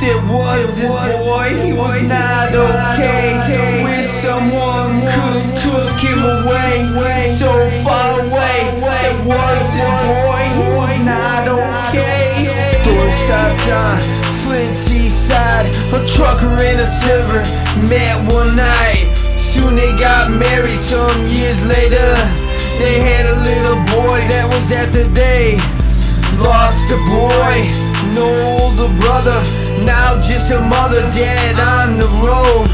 There was this boy, he was not okay. Wish someone could've took him away. So far away. There was this boy, he was not okay. Doing stops on Flint Seaside. A trucker and a silver met one night. Soon they got married some years later. They had a little boy that was at the day. Lost a boy, no older brother. Now just a mother, dead on the road.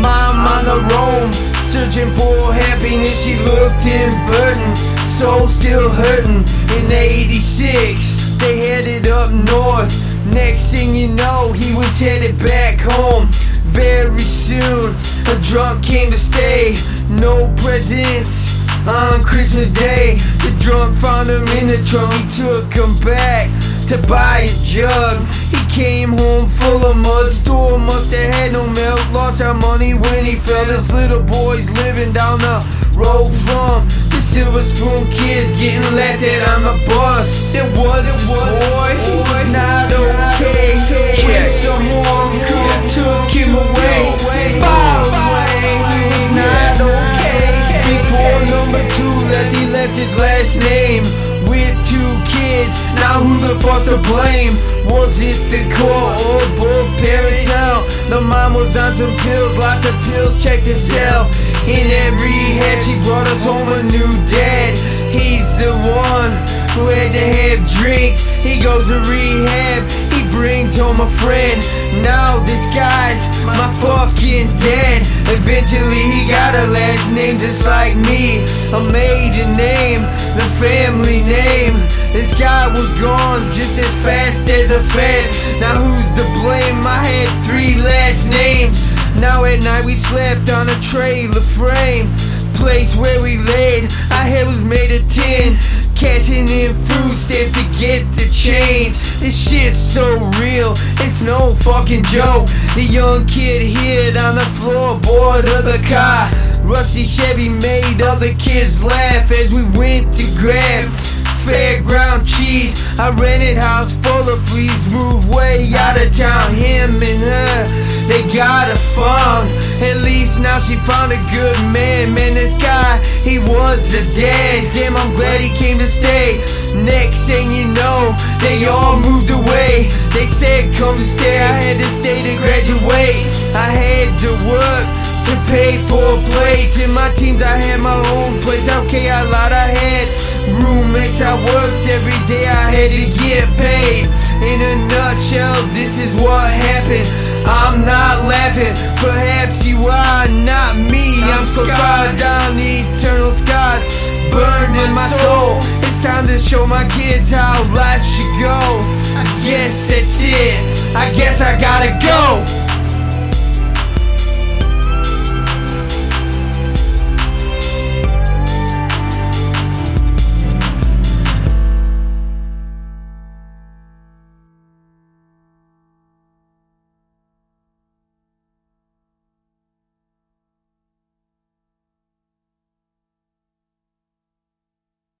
Mom on the roam, searching for happiness. She looked in burden, soul still hurting. In 86, they headed up north. Next thing you know, he was headed back home. Very soon, a drunk came to stay. No presents on Christmas Day. The drunk found him in the trunk. He took him back to buy a jug. He came home full of mud. Store must have had no milk. Lost our money when he fell. This little boy's living down the road from the Silver Spoon kids getting laughed at on the bus. There was a boy was not okay. When someone could took him away. Far away. Not okay. Before number two left, he left his last name with two kids. Now who the fuck's to blame? Was mom was on some pills, lots of pills, checked herself. In that rehab, she brought us home a new dad. He's the one who had to have drinks. He goes to rehab, he brings home a friend. Now this guy's my fucking dad. Eventually he got a last name just like me. A maiden name, the family name. This guy was gone just as fast as a fan. Now who's to blame? I had three last names. Now at night we slept on a trailer frame. Place where we laid, our head was made of tin. Cashing in food stamps to get the change. This shit's so real, it's no fucking joke. The young kid hid on the floorboard of the car. Rusty Chevy made other kids laugh as we went to grab fairground cheese. I rented house full of fleas, move way out of town. Him and her, they got a farm. At least now she found a good man. Man, this guy, he was a dad. Damn, I'm glad he came to stay. Next thing you know, they all moved away. They said come to stay, I had to stay to graduate. I had to work to pay for plates. In my teams, I had my own place. Okay, I lied, I had roommates. I worked every day, I had to get paid. In a nutshell, this is what happened. I'm not laughing, perhaps you are not me. I'm so scarred down the eternal scars, burned in my soul. It's time to show my kids how life should go.